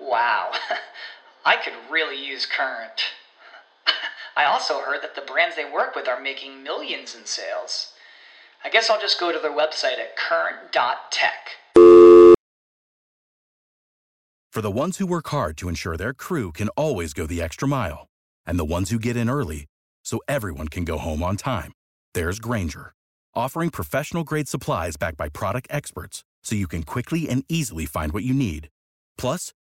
Wow, I could really use Current. I also heard that the brands they work with are making millions in sales. I guess I'll just go to their website at current.tech. For the ones who work hard to ensure their crew can always go the extra mile, and the ones who get in early so everyone can go home on time, there's Grainger, offering professional grade supplies backed by product experts so you can quickly and easily find what you need. Plus,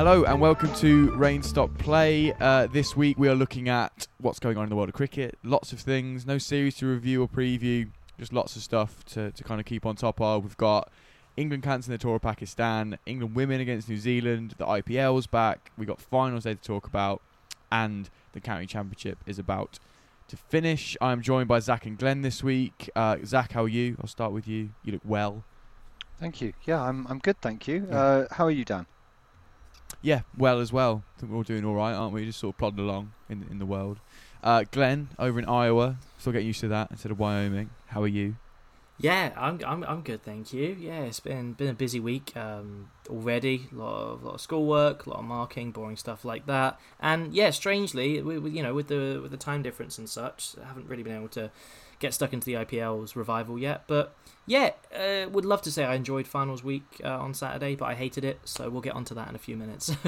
Hello and welcome to Rain Stop Play. Uh, this week we are looking at what's going on in the world of cricket. Lots of things, no series to review or preview, just lots of stuff to, to kind of keep on top of. We've got England cancelling the tour of Pakistan, England women against New Zealand, the IPL's back, We've got finals day to talk about, and the county championship is about to finish. I'm joined by Zach and Glenn this week. Uh, Zach, how are you? I'll start with you. You look well. Thank you. Yeah, I'm I'm good, thank you. Uh, how are you, Dan? Yeah, well as well. I think we're all doing all right, aren't we? Just sort of plodding along in in the world. Uh, Glenn over in Iowa, still getting used to that instead of Wyoming. How are you? Yeah, I'm I'm I'm good, thank you. Yeah, it's been been a busy week um, already. A lot of lot of schoolwork, a lot of marking, boring stuff like that. And yeah, strangely, we, we, you know, with the with the time difference and such, I haven't really been able to get stuck into the IPL's revival yet. But yeah, uh, would love to say I enjoyed finals week uh, on Saturday, but I hated it. So we'll get onto that in a few minutes.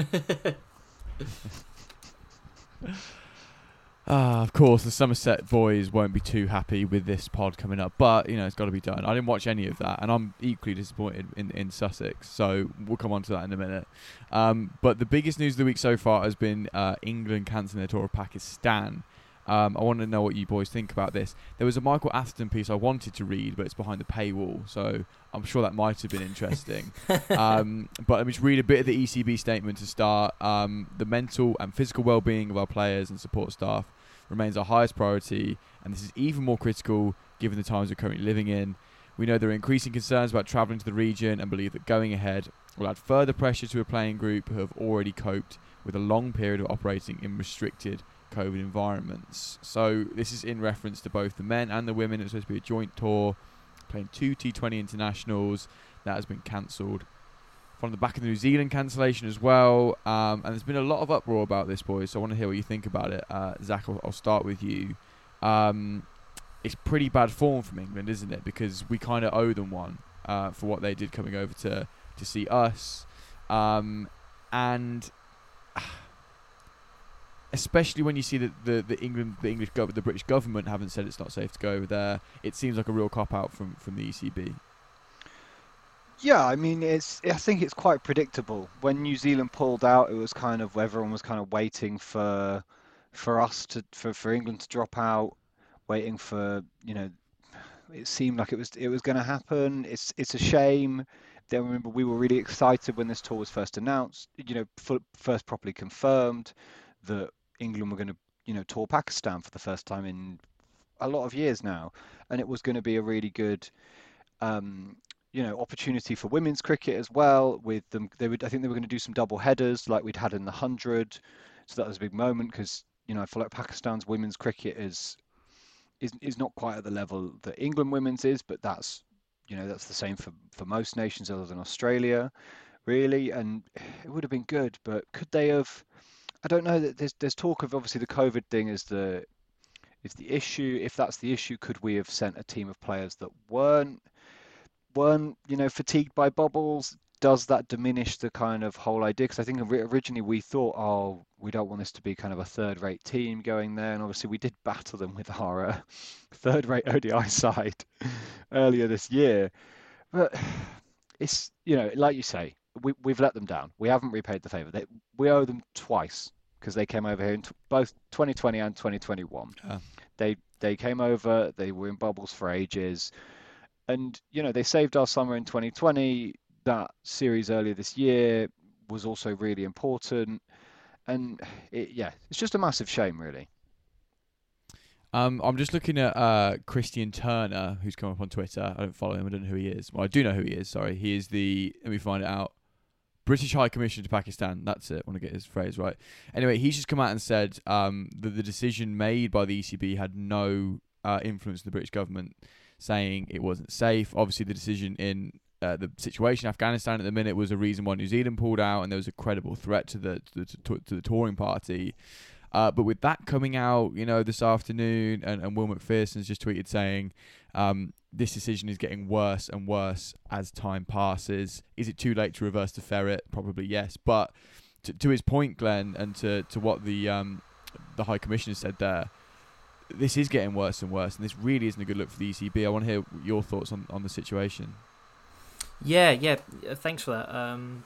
Ah, of course, the Somerset boys won't be too happy with this pod coming up, but you know it's got to be done. I didn't watch any of that, and I'm equally disappointed in, in Sussex. So we'll come on to that in a minute. Um, but the biggest news of the week so far has been uh, England cancelling their tour of Pakistan. Um, I want to know what you boys think about this. There was a Michael Atherton piece I wanted to read, but it's behind the paywall, so I'm sure that might have been interesting. um, but let me just read a bit of the ECB statement to start. Um, the mental and physical well-being of our players and support staff remains our highest priority, and this is even more critical given the times we're currently living in. We know there are increasing concerns about travelling to the region and believe that going ahead will add further pressure to a playing group who have already coped with a long period of operating in restricted COVID environments. So this is in reference to both the men and the women. It's supposed to be a joint tour, playing two T20 internationals. That has been cancelled. From the back of the New Zealand cancellation as well. Um, and there's been a lot of uproar about this, boys. So I want to hear what you think about it. Uh, Zach, I'll, I'll, start with you. Um, it's pretty bad form from England, isn't it? Because we kind of owe them one uh, for what they did coming over to to see us. Um, and especially when you see that the, the England the English government the British government haven't said it's not safe to go over there. It seems like a real cop out from from the ECB. Yeah, I mean it's I think it's quite predictable. When New Zealand pulled out, it was kind of everyone was kind of waiting for for us to for, for England to drop out, waiting for you know it seemed like it was it was going to happen. It's it's a shame. Then remember we were really excited when this tour was first announced. You know, first properly confirmed that England were going to, you know, tour Pakistan for the first time in a lot of years now, and it was going to be a really good, um, you know, opportunity for women's cricket as well. With them, they would, I think they were going to do some double headers like we'd had in the hundred, so that was a big moment because you know I feel like Pakistan's women's cricket is is is not quite at the level that England women's is, but that's you know that's the same for for most nations other than Australia, really, and it would have been good, but could they have? I don't know that there's there's talk of obviously the COVID thing is the is the issue. If that's the issue, could we have sent a team of players that weren't weren't you know fatigued by bubbles? Does that diminish the kind of whole idea? Because I think originally we thought, oh, we don't want this to be kind of a third-rate team going there. And obviously, we did battle them with our uh, third-rate ODI side earlier this year. But it's you know, like you say, we we've let them down. We haven't repaid the favour. They, we owe them twice because they came over here in t- both 2020 and 2021. Yeah. They they came over. They were in bubbles for ages, and you know they saved our summer in 2020. That series earlier this year was also really important, and it, yeah, it's just a massive shame, really. Um, I'm just looking at uh, Christian Turner, who's come up on Twitter. I don't follow him. I don't know who he is. Well, I do know who he is. Sorry, he is the. Let me find it out. British High Commissioner to Pakistan. That's it. I want to get his phrase right. Anyway, he's just come out and said um, that the decision made by the ECB had no uh, influence on the British government, saying it wasn't safe. Obviously, the decision in uh, the situation in Afghanistan at the minute was a reason why New Zealand pulled out, and there was a credible threat to the to, to, to the touring party. Uh, but with that coming out, you know, this afternoon, and, and Will Macpherson's just tweeted saying um, this decision is getting worse and worse as time passes. Is it too late to reverse the ferret? Probably yes. But to, to his point, Glenn, and to, to what the um, the High Commissioner said there, this is getting worse and worse, and this really isn't a good look for the ECB. I want to hear your thoughts on, on the situation. Yeah, yeah. uh, Thanks for that um,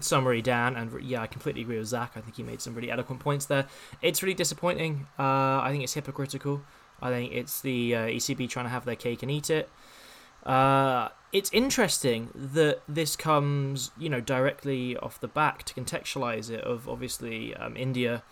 summary, Dan. And yeah, I completely agree with Zach. I think he made some really eloquent points there. It's really disappointing. Uh, I think it's hypocritical. I think it's the uh, ECB trying to have their cake and eat it. Uh, it's interesting that this comes, you know, directly off the back to contextualize it of obviously um, India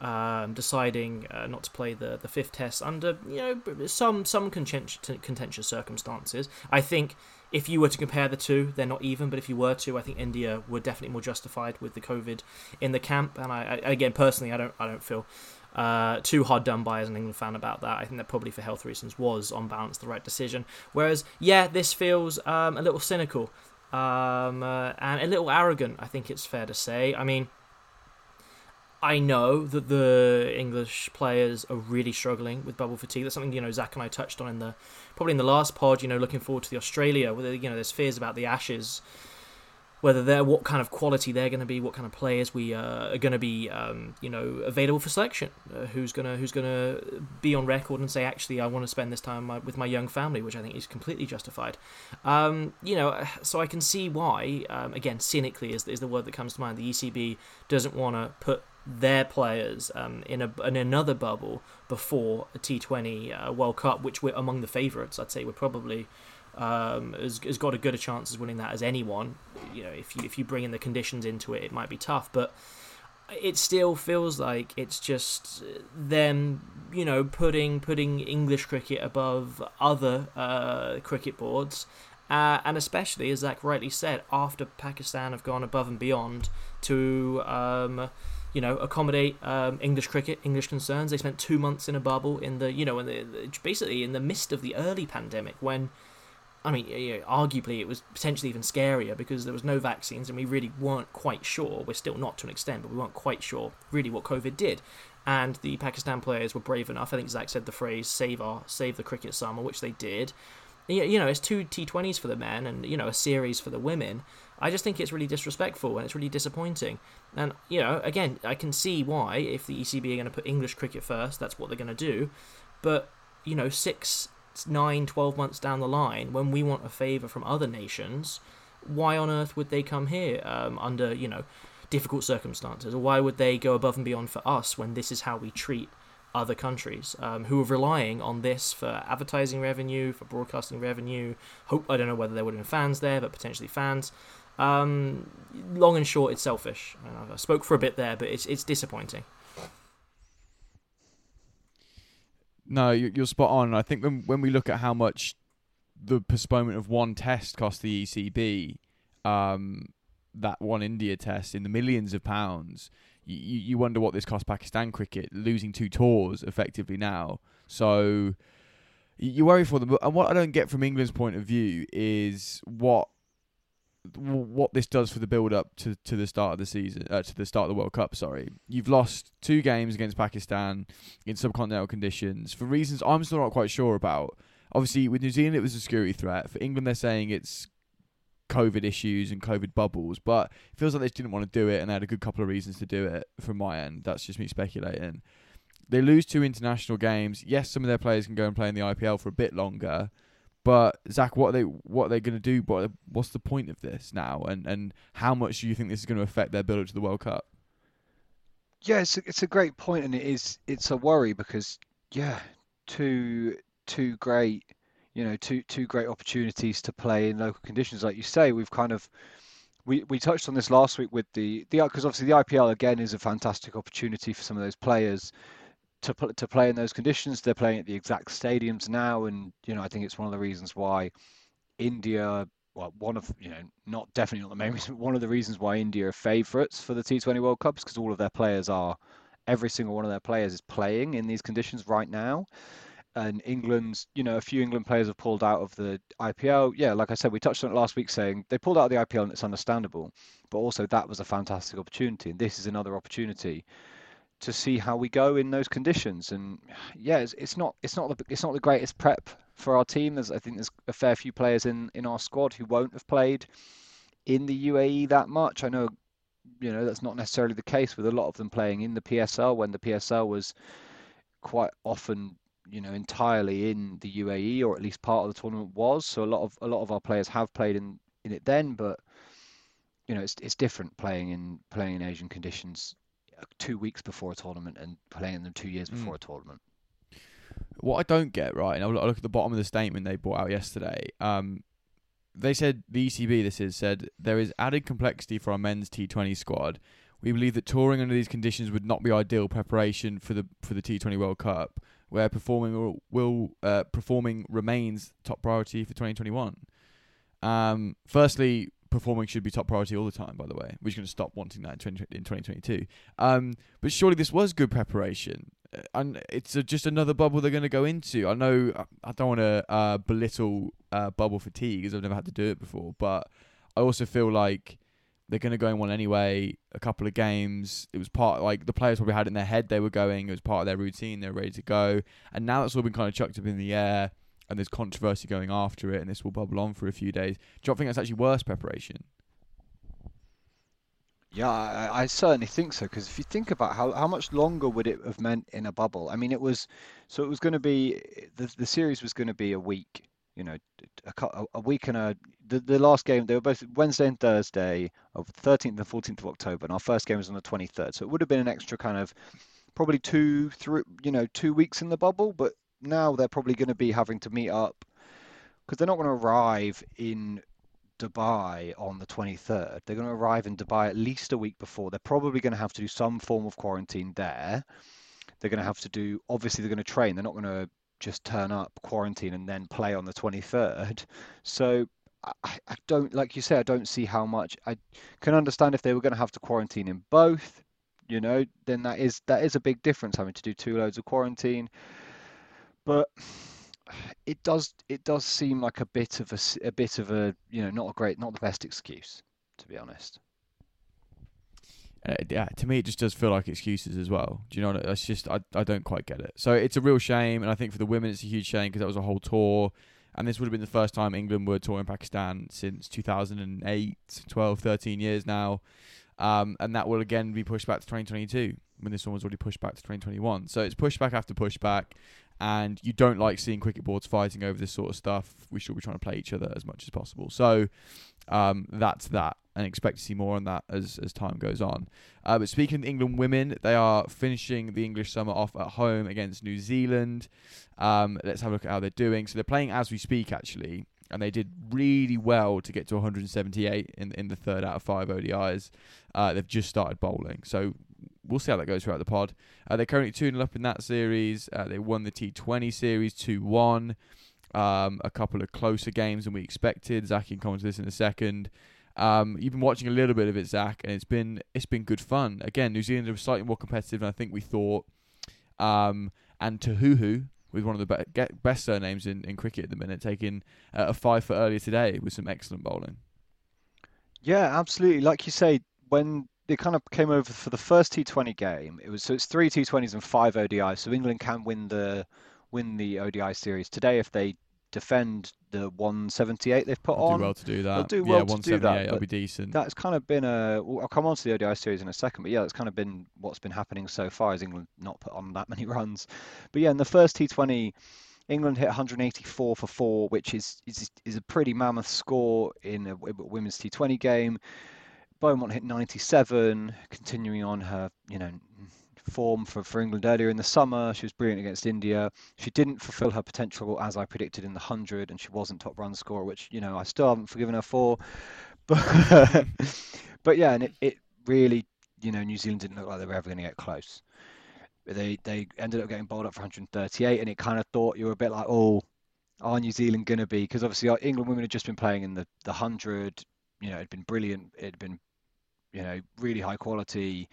um, deciding uh, not to play the, the fifth test under you know some some contentious, contentious circumstances. I think if you were to compare the two, they're not even. But if you were to, I think India were definitely more justified with the COVID in the camp. And I, I again personally, I don't I don't feel uh, too hard done by as an England fan about that. I think that probably for health reasons was on balance the right decision. Whereas yeah, this feels um, a little cynical um, uh, and a little arrogant. I think it's fair to say. I mean. I know that the English players are really struggling with bubble fatigue. That's something you know Zach and I touched on in the probably in the last pod. You know, looking forward to the Australia, where you know there's fears about the Ashes, whether they're what kind of quality they're going to be, what kind of players we uh, are going to be, um, you know, available for selection. Uh, who's gonna who's gonna be on record and say actually I want to spend this time with my young family, which I think is completely justified. Um, you know, so I can see why. Um, again, cynically is is the word that comes to mind. The ECB doesn't want to put their players um, in a in another bubble before a T20 uh, World Cup, which we're among the favourites. I'd say we're probably um, has, has got a good a chance of winning that as anyone. You know, if you if you bring in the conditions into it, it might be tough, but it still feels like it's just them, you know, putting putting English cricket above other uh, cricket boards. Uh, and especially, as Zach rightly said, after Pakistan have gone above and beyond to um, you know, accommodate um, English cricket, English concerns. They spent two months in a bubble in the, you know, in the, basically in the midst of the early pandemic when, I mean, you know, arguably it was potentially even scarier because there was no vaccines and we really weren't quite sure. We're still not to an extent, but we weren't quite sure really what COVID did. And the Pakistan players were brave enough. I think Zach said the phrase "save our save the cricket summer," which they did. You know, it's two T20s for the men and you know a series for the women. I just think it's really disrespectful and it's really disappointing. And, you know, again, I can see why, if the ECB are going to put English cricket first, that's what they're going to do. But, you know, six, nine, twelve months down the line, when we want a favour from other nations, why on earth would they come here um, under, you know, difficult circumstances? Or why would they go above and beyond for us when this is how we treat other countries um, who are relying on this for advertising revenue, for broadcasting revenue? Hope I don't know whether there would have been fans there, but potentially fans. Um, long and short, it's selfish. I spoke for a bit there, but it's it's disappointing. No, you're spot on. I think when when we look at how much the postponement of one test cost the ECB, um, that one India test in the millions of pounds, you, you wonder what this cost Pakistan cricket, losing two tours effectively now. So you worry for them. And what I don't get from England's point of view is what what this does for the build up to, to the start of the season, uh, to the start of the World Cup. Sorry, you've lost two games against Pakistan in subcontinental conditions for reasons I'm still not quite sure about. Obviously, with New Zealand, it was a security threat. For England, they're saying it's COVID issues and COVID bubbles, but it feels like they didn't want to do it, and they had a good couple of reasons to do it. From my end, that's just me speculating. They lose two international games. Yes, some of their players can go and play in the IPL for a bit longer, but Zach, what are they what are they going to do? What what's the point of this now? And and how much do you think this is going to affect their build up to the World Cup? Yeah, it's a, it's a great point, and it is it's a worry because yeah, two two great you know two two great opportunities to play in local conditions, like you say. We've kind of we, we touched on this last week with the the because obviously the IPL again is a fantastic opportunity for some of those players to to play in those conditions. They're playing at the exact stadiums now, and you know I think it's one of the reasons why India, well, one of you know not definitely not the main reason, one of the reasons why India are favourites for the T20 World Cups because all of their players are, every single one of their players is playing in these conditions right now. And England's, you know, a few England players have pulled out of the IPL. Yeah, like I said, we touched on it last week saying they pulled out of the IPL and it's understandable. But also, that was a fantastic opportunity. And this is another opportunity to see how we go in those conditions. And yeah, it's, it's not it's not the it's not the greatest prep for our team. There's I think there's a fair few players in in our squad who won't have played in the UAE that much. I know you know that's not necessarily the case with a lot of them playing in the PSL when the PSL was quite often you know entirely in the UAE or at least part of the tournament was. So a lot of a lot of our players have played in in it then, but you know it's it's different playing in playing in Asian conditions two weeks before a tournament and playing them two years before mm. a tournament. What I don't get right, and I look at the bottom of the statement they brought out yesterday. Um, they said the ECB, this is said there is added complexity for our men's T20 squad. We believe that touring under these conditions would not be ideal preparation for the for the T20 World Cup, where performing will, will uh, performing remains top priority for 2021. Um, firstly, performing should be top priority all the time, by the way. We're just going to stop wanting that in, 20, in 2022. Um, but surely this was good preparation. Uh, and it's a, just another bubble they're going to go into. I know I don't want to uh, belittle uh, bubble fatigue because I've never had to do it before, but I also feel like they're going to go in one anyway. A couple of games, it was part like the players probably had in their head they were going. It was part of their routine. They're ready to go, and now it's all been kind of chucked up in the air and there's controversy going after it, and this will bubble on for a few days. Do you think that's actually worse preparation? Yeah, I, I certainly think so. Because if you think about how, how much longer would it have meant in a bubble? I mean, it was so it was going to be the the series was going to be a week. You know, a, a week and a the, the last game they were both Wednesday and Thursday of 13th and 14th of October, and our first game was on the 23rd. So it would have been an extra kind of probably two, three, you know, two weeks in the bubble. But now they're probably going to be having to meet up because they're not going to arrive in Dubai on the 23rd. They're going to arrive in Dubai at least a week before. They're probably going to have to do some form of quarantine there. They're going to have to do, obviously, they're going to train. They're not going to just turn up, quarantine, and then play on the 23rd. So I, I don't, like you say, I don't see how much. I can understand if they were going to have to quarantine in both, you know, then that is that is a big difference having to do two loads of quarantine but it does it does seem like a bit of a, a bit of a you know not a great not the best excuse to be honest. Uh, yeah, to me it just does feel like excuses as well. Do you know? What, it's just I I don't quite get it. So it's a real shame, and I think for the women it's a huge shame because that was a whole tour, and this would have been the first time England were touring Pakistan since 2008, 12, 13 years now, um, and that will again be pushed back to 2022 when this one was already pushed back to 2021. So it's pushback after pushback and you don't like seeing cricket boards fighting over this sort of stuff, we should be trying to play each other as much as possible. So um, that's that, and expect to see more on that as as time goes on. Uh, but speaking of England women, they are finishing the English summer off at home against New Zealand. Um, let's have a look at how they're doing. So they're playing as we speak, actually. And they did really well to get to 178 in in the third out of five ODIs. Uh, they've just started bowling, so we'll see how that goes throughout the pod. Uh, they're currently 2 up in that series. Uh, they won the T20 series 2 1. Um, a couple of closer games than we expected. Zach can come to this in a second. Um, you've been watching a little bit of it, Zach, and it's been it's been good fun. Again, New Zealand are slightly more competitive than I think we thought. Um, and Tahuhu, with one of the be- best surnames in, in cricket at the minute, taking uh, a five for earlier today with some excellent bowling. Yeah, absolutely. Like you say, when they kind of came over for the first T20 game. It was so it's three T20s and five ODIs. So England can win the win the ODI series today if they defend the 178 they've put I'll on. do well to do that. do yeah, well to do that, 178. That'll be decent. That's kind of been a. I'll come on to the ODI series in a second, but yeah, that's kind of been what's been happening so far. Is England not put on that many runs? But yeah, in the first T20, England hit 184 for four, which is is, is a pretty mammoth score in a women's T20 game. Beaumont hit 97, continuing on her you know form for, for England earlier in the summer. She was brilliant against India. She didn't fulfill her potential as I predicted in the 100, and she wasn't top run scorer, which you know I still haven't forgiven her for. But but yeah, and it, it really you know New Zealand didn't look like they were ever going to get close. They they ended up getting bowled up for 138, and it kind of thought you were a bit like, oh, are New Zealand going to be? Because obviously our England women had just been playing in the the 100. You know, it'd been brilliant. It'd been you know really high quality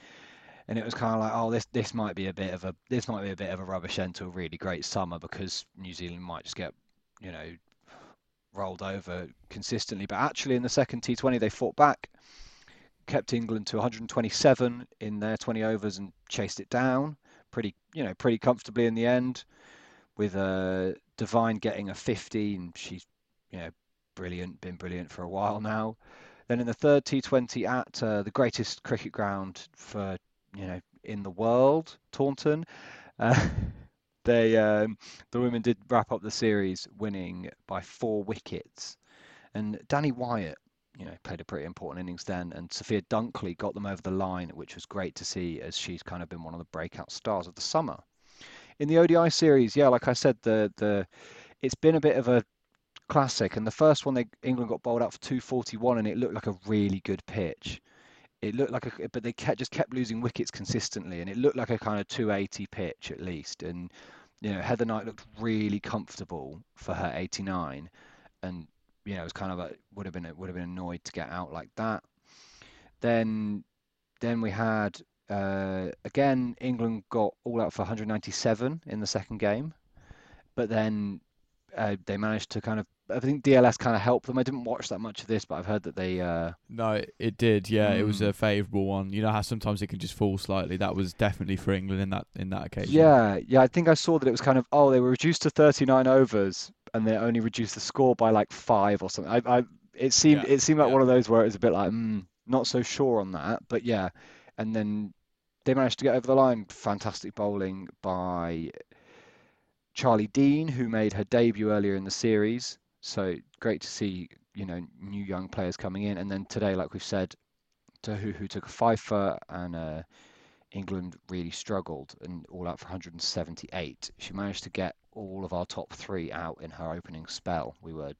and it was kind of like, oh, this this might be a bit of a this might be a bit of a rubbish end to a really great summer because New Zealand might just get, you know, rolled over consistently. But actually, in the second T20, they fought back, kept England to 127 in their 20 overs and chased it down pretty, you know, pretty comfortably in the end, with uh, Devine getting a 50, and she's, you know, brilliant, been brilliant for a while now. Then in the third T20 at uh, the greatest cricket ground for you know in the world, Taunton. Uh, they um, the women did wrap up the series winning by four wickets, and Danni Wyatt, you know, played a pretty important innings then, and Sophia Dunkley got them over the line, which was great to see as she's kind of been one of the breakout stars of the summer. In the ODI series, yeah, like I said, the the it's been a bit of a classic, and the first one they England got bowled out for 241, and it looked like a really good pitch it looked like a, but they kept just kept losing wickets consistently, and it looked like a kind of 280 pitch at least. And you know, Heather Knight looked really comfortable for her 89, and you know, it was kind of a, would have been would have been annoyed to get out like that. Then, then we had uh, again England got all out for 197 in the second game, but then uh, they managed to kind of I think DLS kind of helped them. I didn't watch that much of this, but I've heard that they. Uh... No, it did. Yeah, it was Mm. a favourable one. You know how sometimes it can just fall slightly. That was definitely for England in that in that occasion. Yeah, yeah. I think I saw that it was kind of oh they were reduced to 39 overs and they only reduced the score by like five or something. I, I it seemed Yeah, it seemed like yeah. one of those where it was a bit like mm, not so sure on that, but yeah. And then they managed to get over the line. Fantastic bowling by Charlie Dean, who made her debut earlier in the series. So great to see, you know, new young players coming in. And then today, like we've said, Tahuhu took a fifer and uh, England really struggled and all out for 178. She managed to get all of our top three out in her opening spell. We were It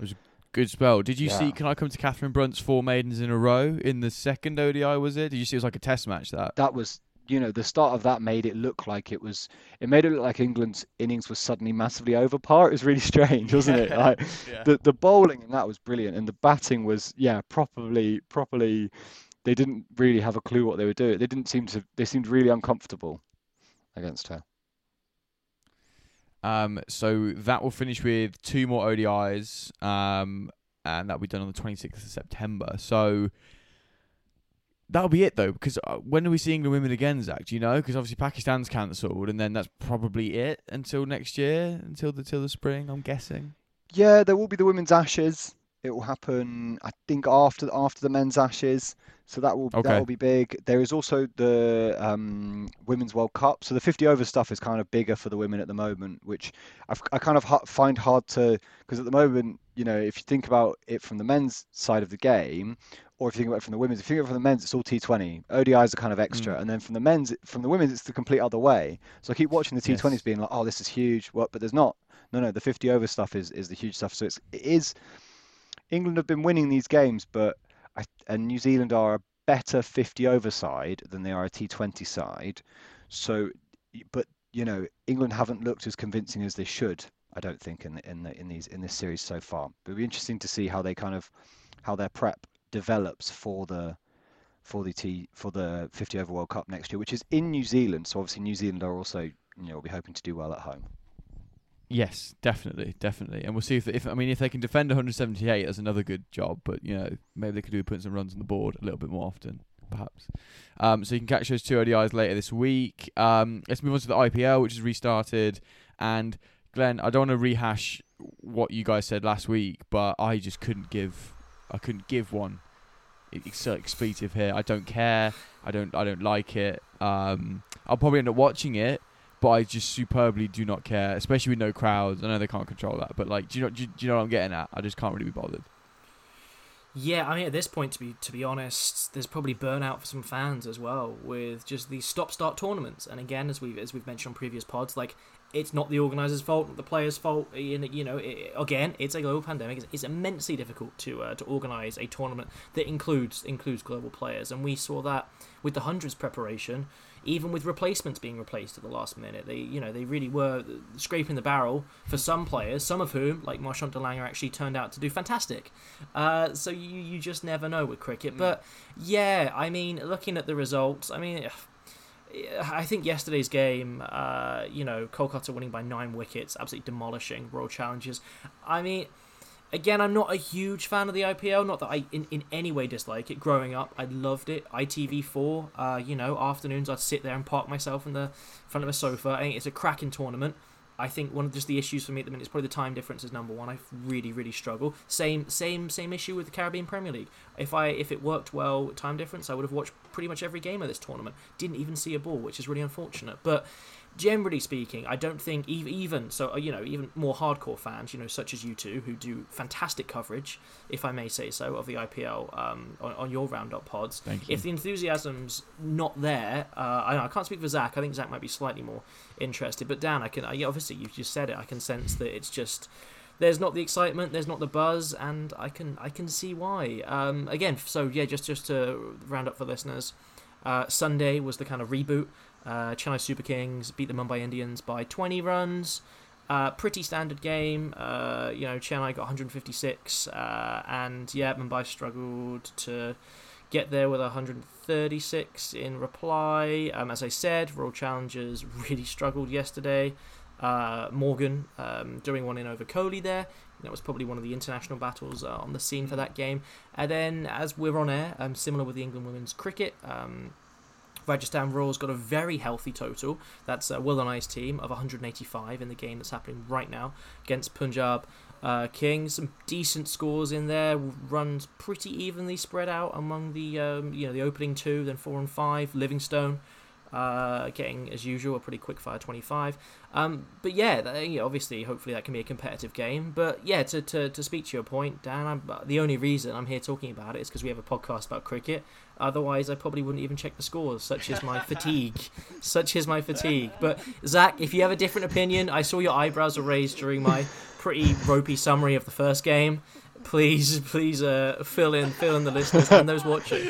was a Good spell. Did you see? Can I come to Katherine Brunt's four maidens in a row in the second ODI? Was it? Did you see? It was like a test match. That. that was you know the start of that made it look like it was it made it look like England's innings was suddenly massively over par. It was really strange, wasn't it? Like Yeah. the the bowling in that was brilliant and the batting was yeah properly properly they didn't really have a clue what they were doing. They didn't seem to they seemed really uncomfortable against her. Um, so that will finish with two more ODIs, um, and that'll be done on the 26th of September. So that'll be it, though, because uh, when do we see England women again, Zach? Do you know? Because obviously Pakistan's cancelled, and then that's probably it until next year, until the till the spring. I'm guessing. Yeah, there will be the women's ashes. It will happen, I think, after after the men's ashes. So that will Okay. that will be big. There is also the um, women's World Cup. So the 50 over stuff is kind of bigger for the women at the moment, which I've, I kind of find hard to because at the moment, you know, if you think about it from the men's side of the game, or if you think about it from the women's, if you think about it from the men's, it's all T20. ODIs are kind of extra, Mm. and then from the men's, from the women's, it's the complete other way. So I keep watching the T20s Yes. being like, oh, this is huge. What? But there's not. No, no, the 50 over stuff is is the huge stuff. So it's it is England have been winning these games, but I, and New Zealand are a better 50 over side than they are a T20 side. So, but you know, England haven't looked as convincing as they should. I don't think in the, in the, in these in this series so far. But it'll be interesting to see how they kind of how their prep develops for the for the T for the 50 over World Cup next year, which is in New Zealand. So obviously New Zealand are also you know will be hoping to do well at home. Yes, definitely, definitely, and we'll see if if I mean if they can defend 178, that's another good job. But you know maybe they could do putting some runs on the board a little bit more often, perhaps. Um, so you can catch those two ODIs later this week. Um, let's move on to the IPL, which has restarted, and Glenn, I don't want to rehash what you guys said last week, but I just couldn't give, I couldn't give one exert expletive here. I don't care. I don't. I don't like it. Um, I'll probably end up watching it, but I just superbly do not care, especially with no crowds. I know they can't control that, but like, do you know? Do do you know what I'm getting at? I just can't really be bothered. Yeah, I mean, at this point, to be to be honest, there's probably burnout for some fans as well with just these stop-start tournaments. And again, as we've as we've mentioned on previous pods, like it's not the organisers' fault, not the players' fault. You know, it, again, it's a global pandemic. It's, it's immensely difficult to uh, to organise a tournament that includes includes global players, and we saw that with the hundreds preparation, even with replacements being replaced at the last minute. They, you know, they really were scraping the barrel for some players, some of whom, like Marchant de Lange, actually turned out to do fantastic. Uh, so you you just never know with cricket. Mm. But yeah, I mean, looking at the results, I mean. I think yesterday's game, uh, you know, Kolkata winning by nine wickets, absolutely demolishing Royal Challengers. I mean, again, I'm not a huge fan of the IPL. Not that I in, in any way dislike it. Growing up, I loved it. ITV4, uh, you know, afternoons I'd sit there and park myself in the front of a sofa. I think it's a cracking tournament. I think one of just the issues for me at the minute is probably the time difference is number one. I really, really struggle. Same, same, same issue with the Caribbean Premier League. If I if it worked well, time difference, I would have watched pretty much every game of this tournament. Didn't even see a ball, which is really unfortunate. But generally speaking, I don't think even so. Uh, you know, even more hardcore fans, you know, such as you two, who do fantastic coverage, if I may say so, of the IPL um, on, on, your roundup pods. Thank you. If the enthusiasm's not there, uh, I, I, can't speak for Zach. I think Zach might be slightly more interested. But Dan, I can I, obviously you've just said it. I can sense that it's just there's not the excitement, there's not the buzz, and I can I can see why. Um, again, so yeah, just just to round up for listeners, uh, Sunday was the kind of reboot uh, Chennai Super Kings beat the Mumbai Indians by 20 runs. Uh, pretty standard game. Uh, you know, Chennai got 156, uh, and yeah, Mumbai struggled to get there with 136 in reply. Um, as I said, Royal Challengers really struggled yesterday. Uh, Morgan um, doing one in over Kohli there. That was probably one of the international battles uh, on the scene for that game. And then, as we're on air, um, similar with the England women's cricket, um, Rajasthan Royals got a very healthy total. That's uh, Will and I's team of 185 in the game that's happening right now against Punjab uh, Kings. Some decent scores in there. Runs pretty evenly spread out among the um, you know the opening two, then four and five. Livingstone. Uh, getting as usual a pretty quick fire 25 um, but yeah that, you know, obviously hopefully that can be a competitive game but yeah to, to, to speak to your point Dan I'm, the only reason I'm here talking about it is because we have a podcast about cricket Otherwise, I probably wouldn't even check the scores. Such is my fatigue. Such is my fatigue. But Zach, if you have a different opinion, I saw your eyebrows were raised during my pretty ropey summary of the first game. Please, please, uh, fill in, fill in the listeners and those watching.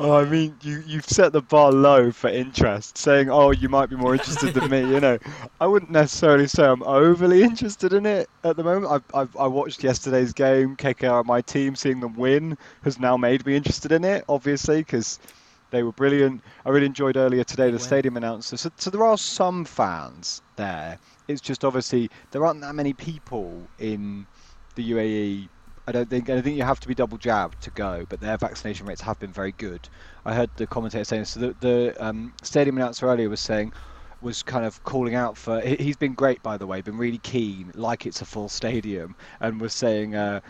Oh, I mean, you you've set the bar low for interest, saying, "Oh, you might be more interested than me." You know, I wouldn't necessarily say I'm overly interested in it at the moment. I've, I've I watched yesterday's game. KKR, my team, seeing them win has now made me interested in it. Obviously, because they were brilliant. I really enjoyed earlier today the stadium announcer. So, so there are some fans there. It's just obviously there aren't that many people in the UAE I don't think I think you have to be double jabbed to go, but their vaccination rates have been very good. I heard the commentator saying so. The, the um, stadium announcer earlier was saying was kind of calling out for. He's been great, by the way, been really keen, like it's a full stadium, and was saying. Uh,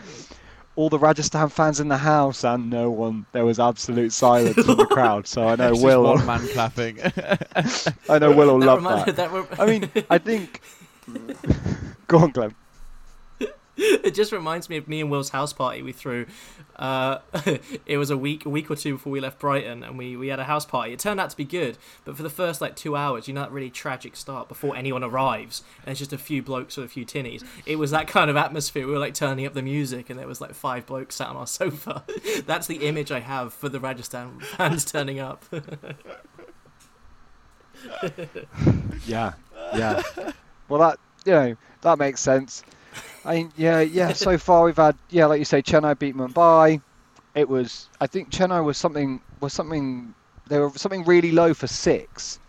all the Rajasthan fans in the house and no one. There was absolute silence in the crowd. So I know Will. One man clapping. I know Will will that love reminded, that. that I mean, I think. Go on, Glenn. it just reminds me of me and Will's house party we threw. Uh, it was a week, a week or two before we left Brighton, and we, we had a house party. It turned out to be good, but for the first like two hours, you know that really tragic start before anyone arrives, and it's just a few blokes with a few tinnies. It was that kind of atmosphere. We were like turning up the music, and there was like five blokes sat on our sofa. That's the image I have for the Rajasthan fans turning up. yeah, yeah. Well, that you know that makes sense. I mean, yeah, yeah. So far we've had, yeah, like you say, Chennai beat Mumbai. It was, I think Chennai was something was something they were something really low for six,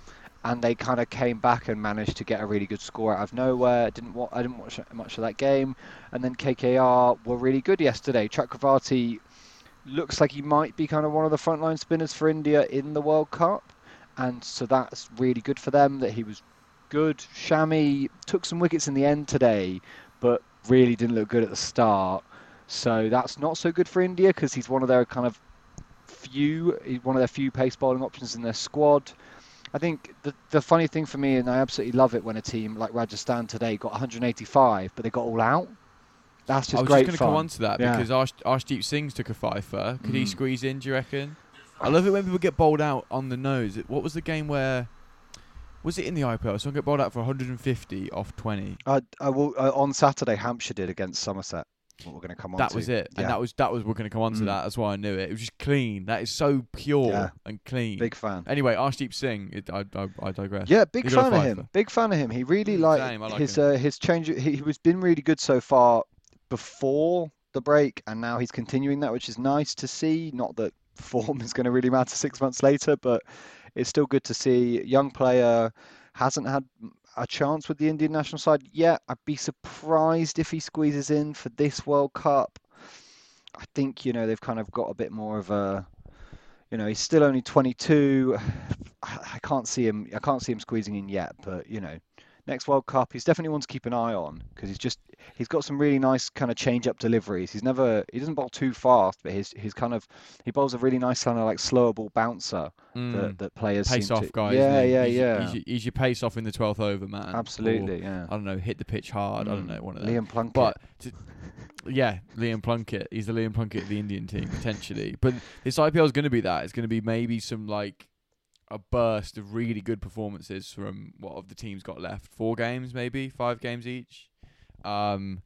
and they kind of came back and managed to get a really good score out of nowhere. I didn't I didn't watch much of that game, and then KKR were really good yesterday. Chakravarti looks like he might be kind of one of the frontline spinners for India in the World Cup, and so that's really good for them that he was good. Shami took some wickets in the end today, but really didn't look good at the start. So that's not so good for India because he's one of their kind of few, one of their few pace bowling options in their squad. I think the the funny thing for me, and I absolutely love it when a team like Rajasthan today got 185, but they got all out. That's just I was great just going to come on to that Yeah. because Arsh, Arshdeep Singh's took a fifer. Could he Mm. squeeze in? Do you reckon? I love it when people get bowled out on the nose. What was the game where? Was it in the IPL? Someone get bowled out for 150 off 20. I, I will, uh, on Saturday, Hampshire did against Somerset. What we're going to come on That to. was it, Yeah. and that was that was we're going to come on to Mm. that. That's why I knew it. It was just clean. That is so pure Yeah. and clean. Big fan. Anyway, Arshdeep Singh. It, I, I, I digress. Yeah, big fan of him. Big fan of him. He really like same, I like his uh, his change. He, he was been really good so far before the break, and now he's continuing that, which is nice to see. Not that form is going to really matter six months later, but it's still good to see. Young player hasn't had a chance with the Indian national side yet. I'd be surprised if he squeezes in for this World Cup. I think you know they've kind of got a bit more of a you know, he's still only 22. I can't see him. I can't see him squeezing in yet. But you know, next World Cup, he's definitely one to keep an eye on because he's just he's got some really nice kind of change-up deliveries. He's never he doesn't bowl too fast, but his his kind of he bowls a really nice kind of like slower ball bouncer Mm. that, that players pace seem off to. guy. Yeah, yeah, he's, yeah. He's, your- he's your pace off in the 12th over, man. Or, Absolutely, yeah. I don't know, hit the pitch hard. I don't Mm. know, one of them. Liam Plunkett. But to, yeah, Liam Plunkett. He's the Liam Plunkett of the Indian team potentially. But this IPL is going to be that. It's going to be maybe some like a burst of really good performances from what of the teams got left. Four games, maybe five games each. Um,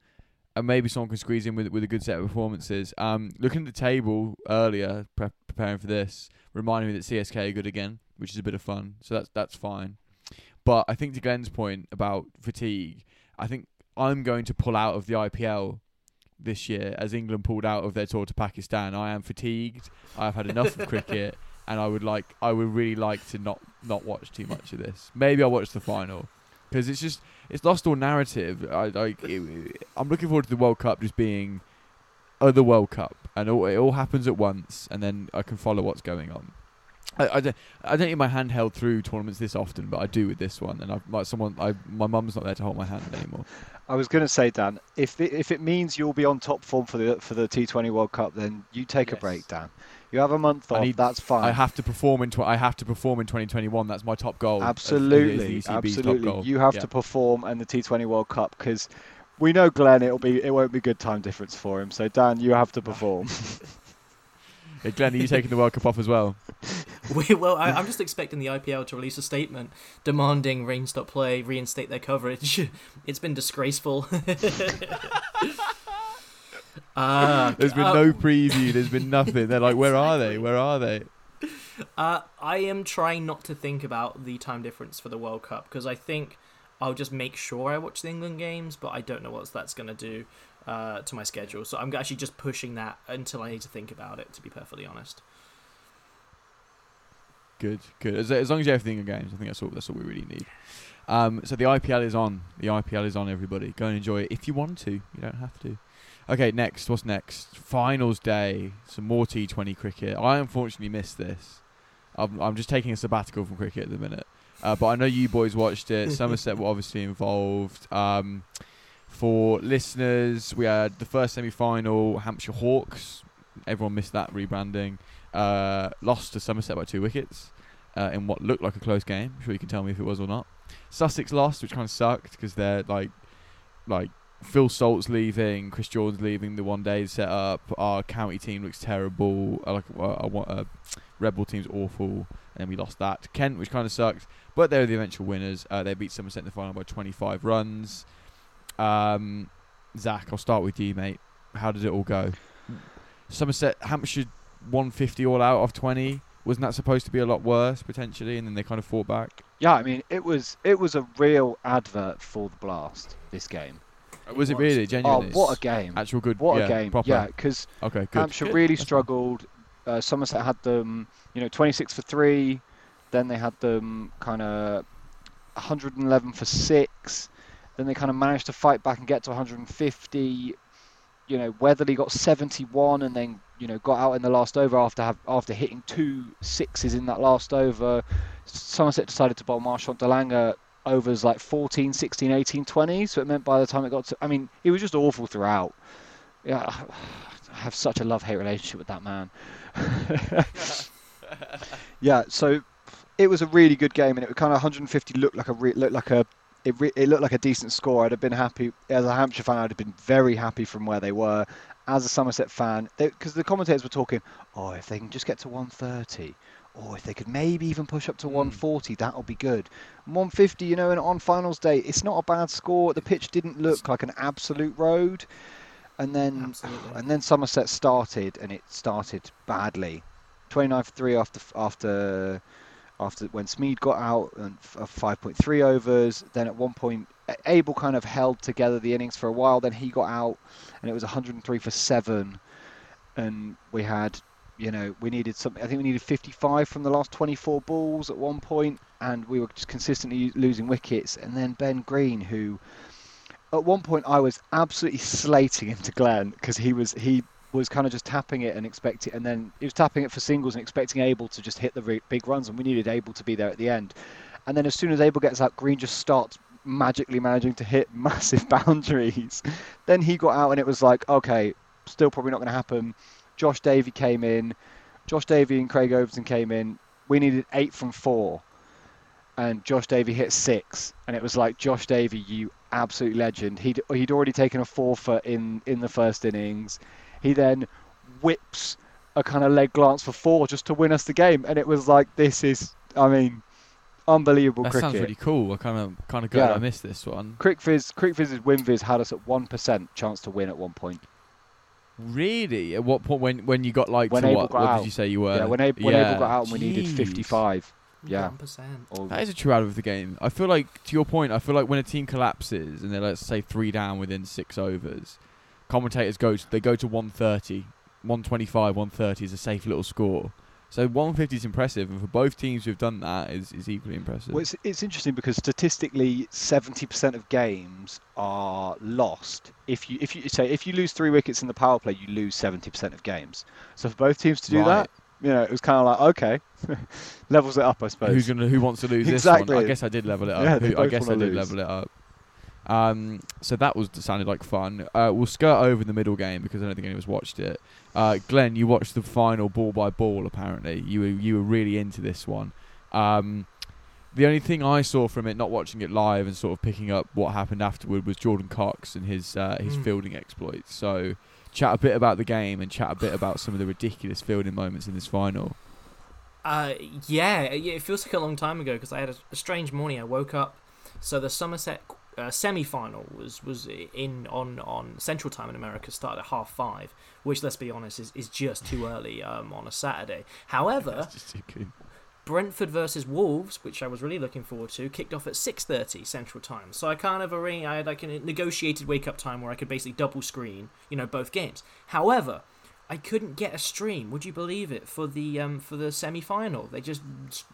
and maybe someone can squeeze in with with a good set of performances. Um, looking at the table earlier, pre- preparing for this, reminding me that CSK are good again, which is a bit of fun. So that's that's fine. But I think to Glenn's point about fatigue, I think I'm going to pull out of the IPL this year as England pulled out of their tour to Pakistan. I am fatigued. I've had enough of cricket, and I would like, I would really like to not not watch too much of this. Maybe I'll watch the final because it's just it's lost all narrative. I like. It, I'm looking forward to the World Cup just being uh, the World Cup, and all, it all happens at once, and then I can follow what's going on. I, I, don't, I don't get my hand held through tournaments this often, but I do with this one, and I've like someone. I my mum's not there to hold my hand anymore. I was going to say, Dan, if it, if it means you'll be on top form for the for the T20 World Cup, then you take a break, Dan. You have a month I off. need- that's fine. I have to perform in. Tw- I have to perform in 2021. That's my top goal. as- as Absolutely, the ECB's absolutely. goal. You have Yeah. to perform in the T20 World Cup because we know Glenn. It'll be it won't be good time difference for him. So Dan, you have to perform. Hey, Glenn, are you taking the World Cup off as well? We, well, I, I'm just expecting the IPL to release a statement demanding rain stop play reinstate their coverage. It's been disgraceful. uh, There's been uh, no preview. There's been nothing. They're like, where are they? Where are they? Uh, I am trying not to think about the time difference for the World Cup because I think I'll just make sure I watch the England games, but I don't know what that's going to do uh, to my schedule. So I'm actually just pushing that until I need to think about it, to be perfectly honest. Good, good. As, as long as you have the England games, I think that's all. That's all we really need. Um, so the IPL is on. The IPL is on. Everybody, go and enjoy it if you want to. You don't have to. Okay, next. What's next? Finals day. Some more T20 cricket. I unfortunately missed this. I'm, I'm just taking a sabbatical from cricket at the minute. Uh, but I know you boys watched it. Somerset were obviously involved. Um, for listeners, we had the first semi-final. Hampshire Hawks. Everyone missed that rebranding. Uh, lost to Somerset by two wickets uh, in what looked like a close game. I'm sure you can tell me if it was or not. Sussex lost, which kind of sucked because they're like, like Phil Salt's leaving, Chris Jordan's leaving. The one day set up. Our county team looks terrible. Uh, like uh, I want uh, Rebel team's awful, and we lost that. Kent, which kind of sucked, but they were the eventual winners. Uh, they beat Somerset in the final by 25 runs. Um, Zach, I'll start with you, mate. How did it all go? Somerset, Hampshire 150 all out of 20. Wasn't that supposed to be a lot worse potentially? And then they kind of fought back. yeah, I mean it was it was a real advert for the Blast. This game. Was it was. really Oh, what a game! Actual good. What yeah, a game! Proper. Yeah, because Okay. Good. Hampshire Good. really That's struggled. Uh, Somerset had them, you know, 26 for three. Then they had them kind of 111 for six. Then they kind of managed to fight back and get to 150. You know, Weatherley got 71 and then you know got out in the last over after have, after hitting two sixes in that last over. Somerset decided to bowl Marchant de Lange overs like 14, 16, 18, 20. So it meant by the time it got to, I mean, he was just awful throughout. Yeah, I have such a love-hate relationship with that man. yeah, so it was a really good game, and it kind of 150 looked like a re- looked like a it, re- it looked like a decent score. I'd have been happy as a Hampshire fan. I'd have been very happy from where they were. As a Somerset fan, because the commentators were talking, oh, if they can just get to 130, or if they could maybe even push up to 140, that'll be good. 150, you know, and on finals day, it's not a bad score. The pitch didn't look like an absolute road, and then Absolutely. and then Somerset started, and it started badly. 29 for three after after after when Smeed got out and f- uh, 5.3 overs. Then at one point, Abell kind of held together the innings for a while. Then he got out, and it was 103 for seven. And we had, you know, we needed something. I think we needed 55 from the last 24 balls at one point, and we were just consistently losing wickets. And then Ben Green, who at one point I was absolutely slating him to Glenn because he was he was kind of just tapping it and expecting, and then he was tapping it for singles and expecting Abell to just hit the big runs, and we needed Abell to be there at the end. And then as soon as Abell gets out, Green just starts magically managing to hit massive boundaries. then he got out, and it was like, okay, still probably not going to happen. Josh Davey came in. Josh Davey and Craig Overton came in. We needed eight from four, and Josh Davey hit six, and it was like Josh Davey, you absolute legend. He'd he'd already taken a forfeit in in the first innings. He then whips a kind of leg glance for four just to win us the game, and it was like this is, I mean, unbelievable That cricket. sounds really cool. I kind of kind of glad Yeah. I missed this one. CricViz, CricViz's win viz had us at one percent chance to win at one point. Really? At what point when when you got like When to Abell what? got What out. did you say you were? yeah, when, Ab- when Abell got out and we needed 55. Yeah. One percent. Or, That is a true out of the game. I feel like, to your point, I feel like when a team collapses and they're let's say three down within six overs, commentators go to, they go to 130, 125, 130 is a safe little score. So 150 is impressive, and for both teams who've done that, is is equally impressive. Well, it's, it's interesting because statistically, 70% of games are lost. If you if you say if you lose three wickets in the power play, you lose 70% of games. So for both teams to do Right. that, you know, it was kind of like okay, levels it up, I suppose. Who's gonna who wants to lose this one? I guess I did level it up. Yeah, Who- I guess I did lose. level it up. Um, so that was sounded like fun. Uh, we'll skirt over the middle game because I don't think anyone's watched it. Uh, Glenn, you watched the final ball by ball. Apparently, you were you were really into this one. Um, the only thing I saw from it, not watching it live and sort of picking up what happened afterward, was Jordan Cox and his uh, his Mm. fielding exploits. So, chat a bit about the game and chat a bit about some of the ridiculous fielding moments in this final. Uh, yeah, it feels like a long time ago because I had a, a strange morning. I woke up, so the Somerset uh, semi-final was was in on on Central Time in America. Started at half five, which let's be honest is, is just too early um, on a Saturday. However, Just too good. Brentford versus Wolves, which I was really looking forward to, kicked off at 6:30 Central Time. So I kind of arranged, I had like a negotiated wake up time where I could basically double screen, you know, both games. However, I couldn't get a stream. Would you believe it for the um, for the semi final? They just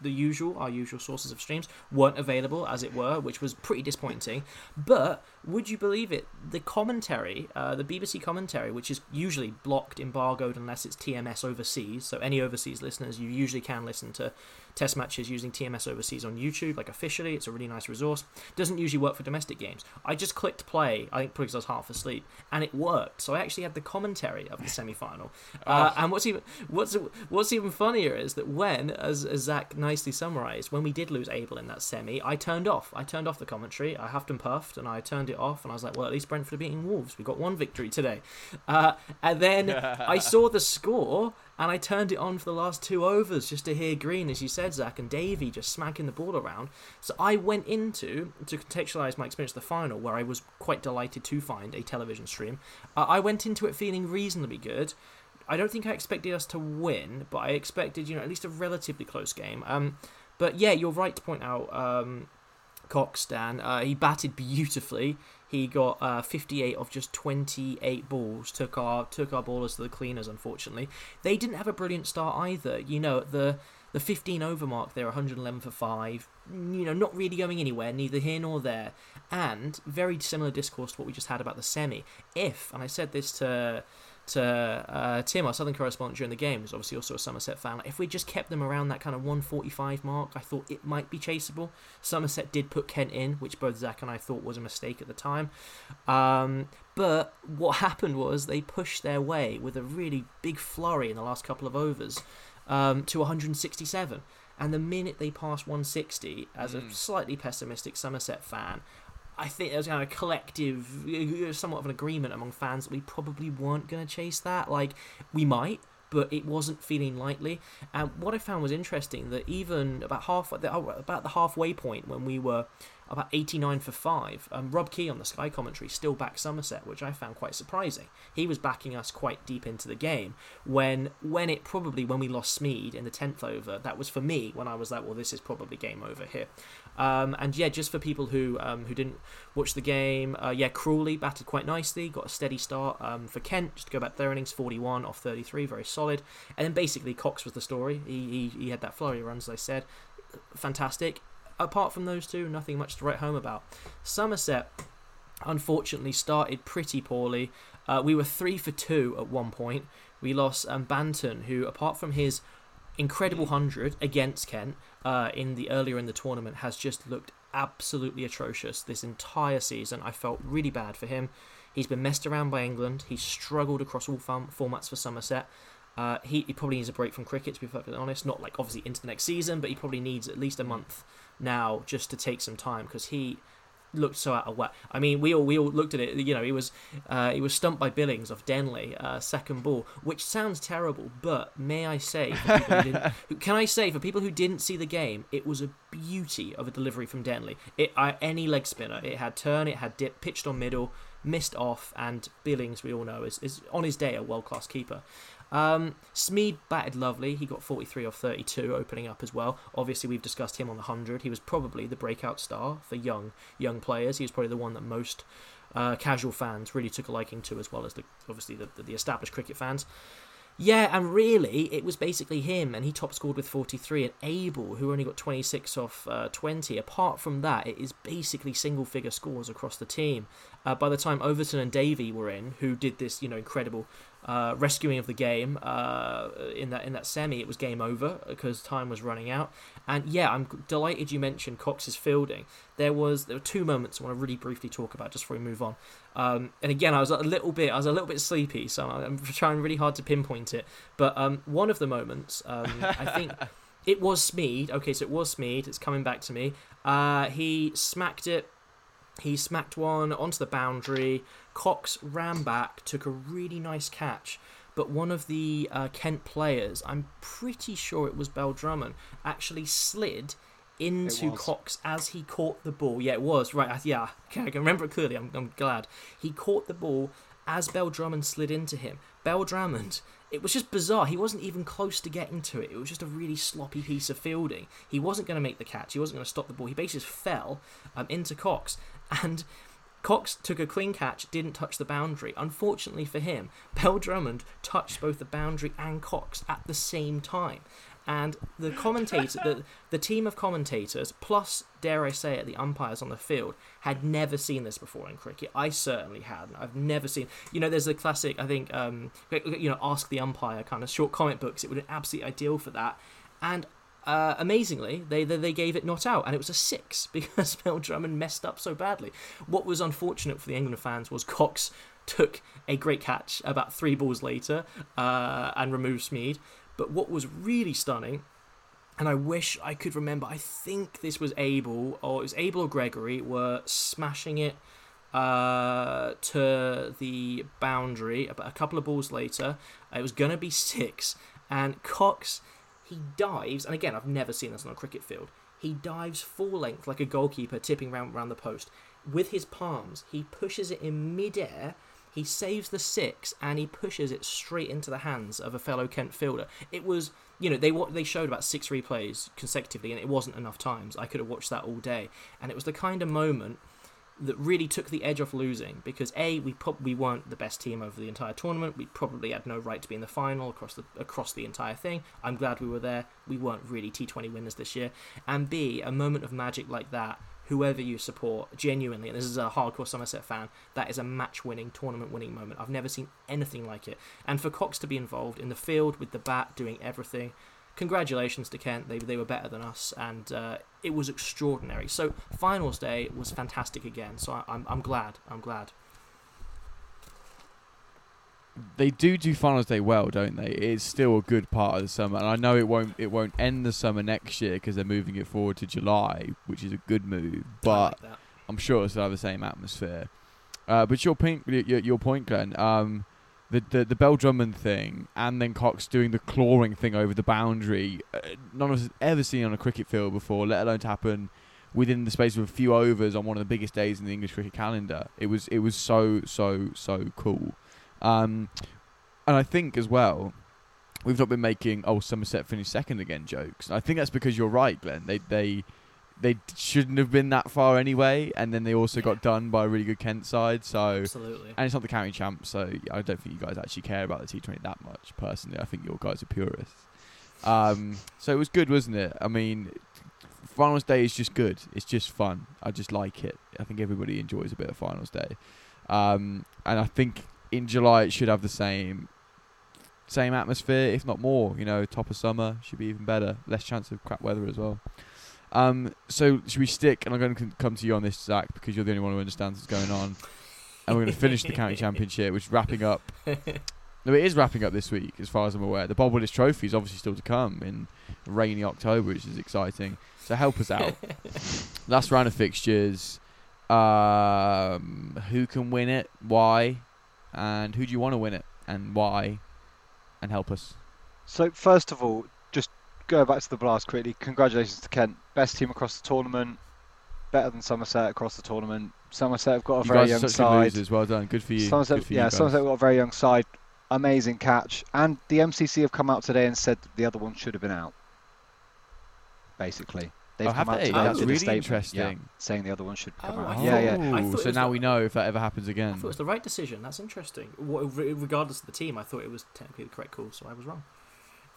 the usual our usual sources of streams weren't available, as it were, which was pretty disappointing. But would you believe it? The commentary, uh, the BBC commentary, which is usually blocked, embargoed unless it's TMS overseas. So any overseas listeners, you usually can listen to test matches using TMS overseas on YouTube, like officially. It's a really nice resource. Doesn't usually work for domestic games. I just clicked play, I think because I was half asleep, and it worked. So I actually had the commentary of the semi final. Uh, and what's even what's what's even funnier is that when, as, as Zach nicely summarised, when we did lose Abell in that semi, I turned off. I turned off the commentary. I huffed and puffed, and I turned it off, and I was like, well, at least Brentford are beating Wolves. We got one victory today. Uh, and then I saw the score, and I turned it on for the last two overs just to hear Green, as you said, Zach, and Davey just smacking the ball around. So I went into, to contextualise my experience of the final, where I was quite delighted to find a television stream, uh, I went into it feeling reasonably good. I don't think I expected us to win, but I expected, you know, at least a relatively close game. Um, but yeah, you're right to point out um, Cox, Dan. Uh, he batted beautifully. He got uh, 58 of just 28 balls. Took our took our ballers to the cleaners. Unfortunately, they didn't have a brilliant start either. You know, the the 15 over mark, they're 111 for five. You know, not really going anywhere, neither here nor there. And very similar discourse to what we just had about the semi. If, and I said this to to uh, Tim, our Southern correspondent during the game, who's obviously also a Somerset fan. Like, if we just kept them around that kind of 145 mark, I thought it might be chaseable. Somerset did put Kent in, which both Zach and I thought was a mistake at the time. Um, but what happened was they pushed their way with a really big flurry in the last couple of overs um, to 167. And the minute they passed 160, as a slightly pessimistic Somerset fan, I think there was kind of a collective, uh, somewhat of an agreement among fans that we probably weren't going to chase that. Like, we might, but it wasn't feeling likely. And what I found was interesting that even about half, about the halfway point when we were about 89 for 5. Um, Rob Key on the Sky commentary still backed Somerset, which I found quite surprising. He was backing us quite deep into the game when when it probably, when we lost Smeed in the 10th over, that was for me when I was like, well, this is probably game over here. Um, and yeah, just for people who um, who didn't watch the game, uh, yeah, Crawley batted quite nicely, got a steady start um, for Kent. Just to go back their innings, 41 off 33, very solid. And then basically Cox was the story. He, he, he had that flurry of runs, as I said. Fantastic apart from those two, nothing much to write home about. Somerset, unfortunately, started pretty poorly. Uh, we were three for two at one point. We lost um, Banton, who, apart from his incredible hundred against Kent uh, in the earlier in the tournament, has just looked absolutely atrocious this entire season. I felt really bad for him. He's been messed around by England. He's struggled across all form- formats for Somerset. Uh, he, he, probably needs a break from cricket, to be perfectly honest. Not like obviously into the next season, but he probably needs at least a month now just to take some time because he looked so out of whack. I mean, we all we all looked at it. You know, he was uh, he was stumped by Billings off Denly, uh, second ball, which sounds terrible. But may I say, can I say for people who didn't see the game, it was a beauty of a delivery from Denly. It uh, any leg spinner, it had turn, it had dip, pitched on middle, missed off, and Billings, we all know, is, is on his day a world class keeper. Um, Smeed batted lovely. He got 43 off 32, opening up as well. Obviously, we've discussed him on the 100. He was probably the breakout star for young young players. He was probably the one that most uh, casual fans really took a liking to, as well as the obviously the, the established cricket fans. Yeah, and really, it was basically him, and he top scored with 43, and Abell, who only got 26 off uh, 20. Apart from that, it is basically single figure scores across the team. Uh, by the time Overton and Davey were in, who did this, you know, incredible uh, rescuing of the game uh, in that in that semi, it was game over because time was running out. And yeah, I'm delighted you mentioned Cox's fielding. There was there were two moments I want to really briefly talk about just before we move on. Um, and again, I was a little bit I was a little bit sleepy, so I'm trying really hard to pinpoint it. But um, one of the moments, um, I think. It was Smeed. Okay, so it was Smeed. It's coming back to me. Uh, he smacked it he smacked one onto the boundary. Cox ran back, took a really nice catch, but one of the uh, Kent players, I'm pretty sure it was Bell Drummond, actually slid into Cox as he caught the ball. Yeah, it was right. Yeah, I can remember it clearly. I'm, I'm glad he caught the ball as Bell Drummond slid into him. Bell Drummond it was just bizarre. He wasn't even close to getting to it. It was just a really sloppy piece of fielding. He wasn't going to make the catch. He wasn't going to stop the ball. He basically fell um, into Cox. And Cox took a clean catch, didn't touch the boundary. Unfortunately for him, Bell Drummond touched both the boundary and Cox at the same time. And the commentator, the, the team of commentators, plus, dare I say it, the umpires on the field, had never seen this before in cricket. I certainly hadn't. I've never seen. You know, there's a classic, I think, um, you know, ask the umpire kind of short comic books. It would be absolutely ideal for that. And uh, amazingly, they, they, they gave it not out, and it was a six because Bell Drummond messed up so badly. What was unfortunate for the England fans was Cox took a great catch about three balls later uh, and removed Smeed. But what was really stunning, and I wish I could remember, I think this was Abell, or it was Abell or Gregory, were smashing it uh, to the boundary. About a couple of balls later, it was going to be six, and Cox he dives, and again, I've never seen this on a cricket field. He dives full length like a goalkeeper, tipping round around the post. With his palms, he pushes it in midair. He saves the six, and he pushes it straight into the hands of a fellow Kent fielder. It was, you know, they they showed about six replays consecutively, and it wasn't enough times. I could have watched that all day, and it was the kind of moment that really took the edge off losing because a we we weren't the best team over the entire tournament. We probably had no right to be in the final across the across the entire thing. I'm glad we were there. We weren't really T20 winners this year. And b a moment of magic like that. whoever you support, genuinely, and this is a hardcore Somerset fan, that is a match winning, tournament winning moment. I've never seen anything like it. And for Cox to be involved in the field with the bat, doing everything, congratulations to Kent. They, they were better than us, and uh, it was extraordinary. So, finals day was fantastic again. So, I, I'm, I'm glad. I'm glad they do do finals day well, don't they? It's still a good part of the summer, and I know it won't it won't end the summer next year because they're moving it forward to July, which is a good move. But like I'm sure it'll have the same atmosphere. Uh, but your point, your, your point, Glenn. Um, the, the the Bell Drummond thing, and then Cox doing the clawing thing over the boundary. Uh, none of us has ever seen on a cricket field before, let alone to happen within the space of a few overs on one of the biggest days in the English cricket calendar. It was it was so so so cool. Um, and I think as well, we've not been making oh Somerset finished second again jokes. I think that's because you're right, Glenn. They they they shouldn't have been that far anyway, and then they also Yeah. got done by a really good Kent side. So Absolutely. and it's not the county champ, so I don't think you guys actually care about the T20 that much. Personally, I think your guys are purists. Um, so it was good, wasn't it? I mean, finals day is just good. It's just fun. I just like it. I think everybody enjoys a bit of finals day, um, and I think in July it should have the same same atmosphere, if not more. You know, top of summer should be even better. Less chance of crap weather as well. Um, so should we stick? And I'm going to come to you on this, Zach, because you're the only one who understands what's going on. And we're going to finish the county championship, which is wrapping up. No, it is wrapping up this week, as far as I'm aware. The Bob Willis Trophy is obviously still to come in rainy October, which is exciting. So help us out. Last round of fixtures. Um, who can win it? Why? And who do you want to win it? And why? And help us. So first of all, just go back to the blast quickly. Congratulations to Kent, best team across the tournament, better than Somerset across the tournament. Somerset have got a you very guys young are such good side. losers. Well done. Good for you. Somerset, Good for yeah, you. Somerset have got a very young side. Amazing catch, and the MCC have come out today and said that the other one should have been out. Basically, they've Oh, come have out they? today That's really statement, yeah, interesting. saying the other one should come Oh, out. I yeah, thought- yeah. So now the- we know if that ever happens again. I again. thought it was the right decision. That's interesting. Regardless of the team, I thought it was technically the correct call, so I was wrong.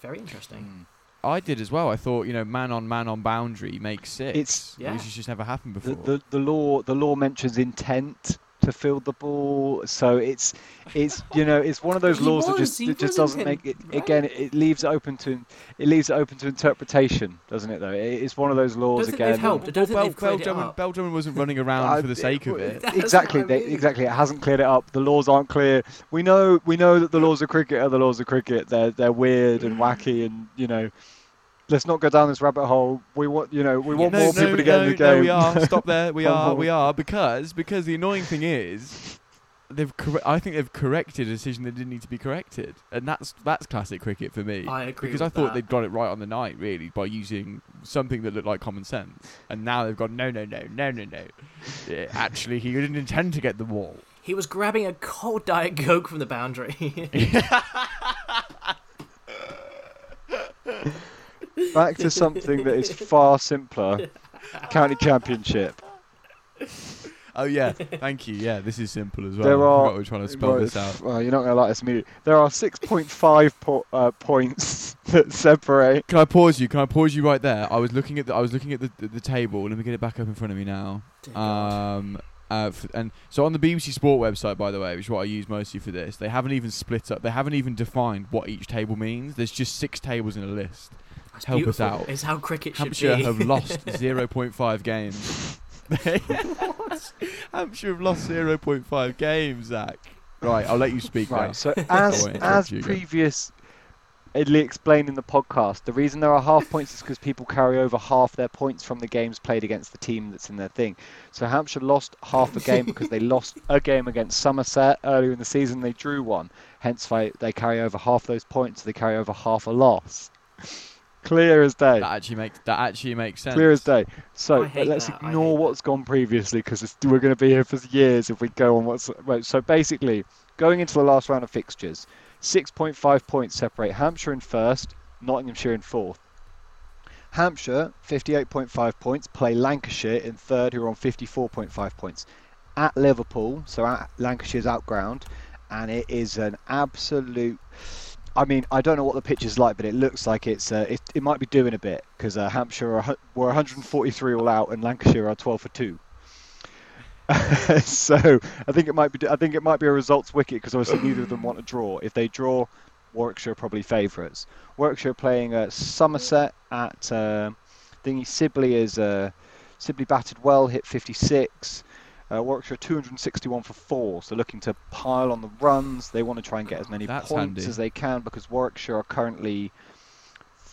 Very interesting. Mm. I did as well. I thought, you know, man on man on boundary makes six. It's- Yeah. Which has just never happened the, before. the the law the law mentions intent to field the ball so it's it's you know it's one of those He laws that just that just doesn't intent- make it right. again it leaves it open to it leaves it open to interpretation doesn't it though it's one of those laws Don't again they've helped. I don't think they've cleared it Belgium, up. Belgium wasn't running around for the sake of it. Exactly what I they, exactly it hasn't cleared it up the laws aren't clear we know we know that the laws of cricket are the laws of cricket they're they're weird and wacky and you know let's not go down this rabbit hole we want you know we want no, more no, people to get no, in the game No, we are. Stop there. We are. We are because because the annoying thing is they've. Corre- I think they've corrected a decision that didn't need to be corrected, and that's that's classic cricket for me. I agree because I thought that. they'd got it right on the night, really, by using something that looked like common sense, and now they've gone no, no, no, no, no, no. Yeah, actually, he didn't intend to get the wall. He was grabbing a cold diet coke from the boundary. back to something that is far simpler county championship Oh yeah, thank you. Yeah, this is simple as well. There I are- we we're trying to spell Right, this out. Well, you're not going to like this immediately. There are 6.5 po- uh, points that separate. Can I pause you? Can I pause you right there? I was looking at the I was looking at the, the, the table. Let me get it back up in front of me now. Um, uh, f- and so on the BBC Sport website, by the way, which is what I use mostly for this, they haven't even split up. They haven't even defined what each table means. There's just six tables in a list. That's help us out. It's how cricket should Hampshire be. have lost 0.5 games. Hampshire have lost 0.5 games, Zach. Right, I'll let you speak now. Right. So as as you previous Idly explained in the podcast, the reason there are half points is because people carry over half their points from the games played against the team that's in their thing. So Hampshire lost half a game because they lost a game against Somerset earlier in the season. They drew one, hence why they carry over half those points. They carry over half a loss. Clear as day. That actually makes that actually makes sense. Clear as day. So let's that, ignore hate what's gone previously because we're going to be here for years if we go on what's. Right, so basically, going into the last round of fixtures, 6.5 points separate Hampshire in first, Nottinghamshire in fourth. Hampshire, 58.5 points, play Lancashire in third, who are on 54.5 points. At Liverpool, so at Lancashire's outground, and it is an absolute I mean, I don't know what the pitch is like, but it looks like it's uh, it, it might be doing a bit because uh, Hampshire are, were 143 all out and Lancashire are 12 for two. so I think it might be I think it might be a results wicket because obviously neither of them want to draw. If they draw, Warwickshire are probably favourites. Warwickshire playing Somerset at uh, thingy. Sibley is uh, Sibley batted well, hit 56. Uh, Warwickshire 261 for four, so looking to pile on the runs. They want to try and get as many That's points handy. as they can because Warwickshire are currently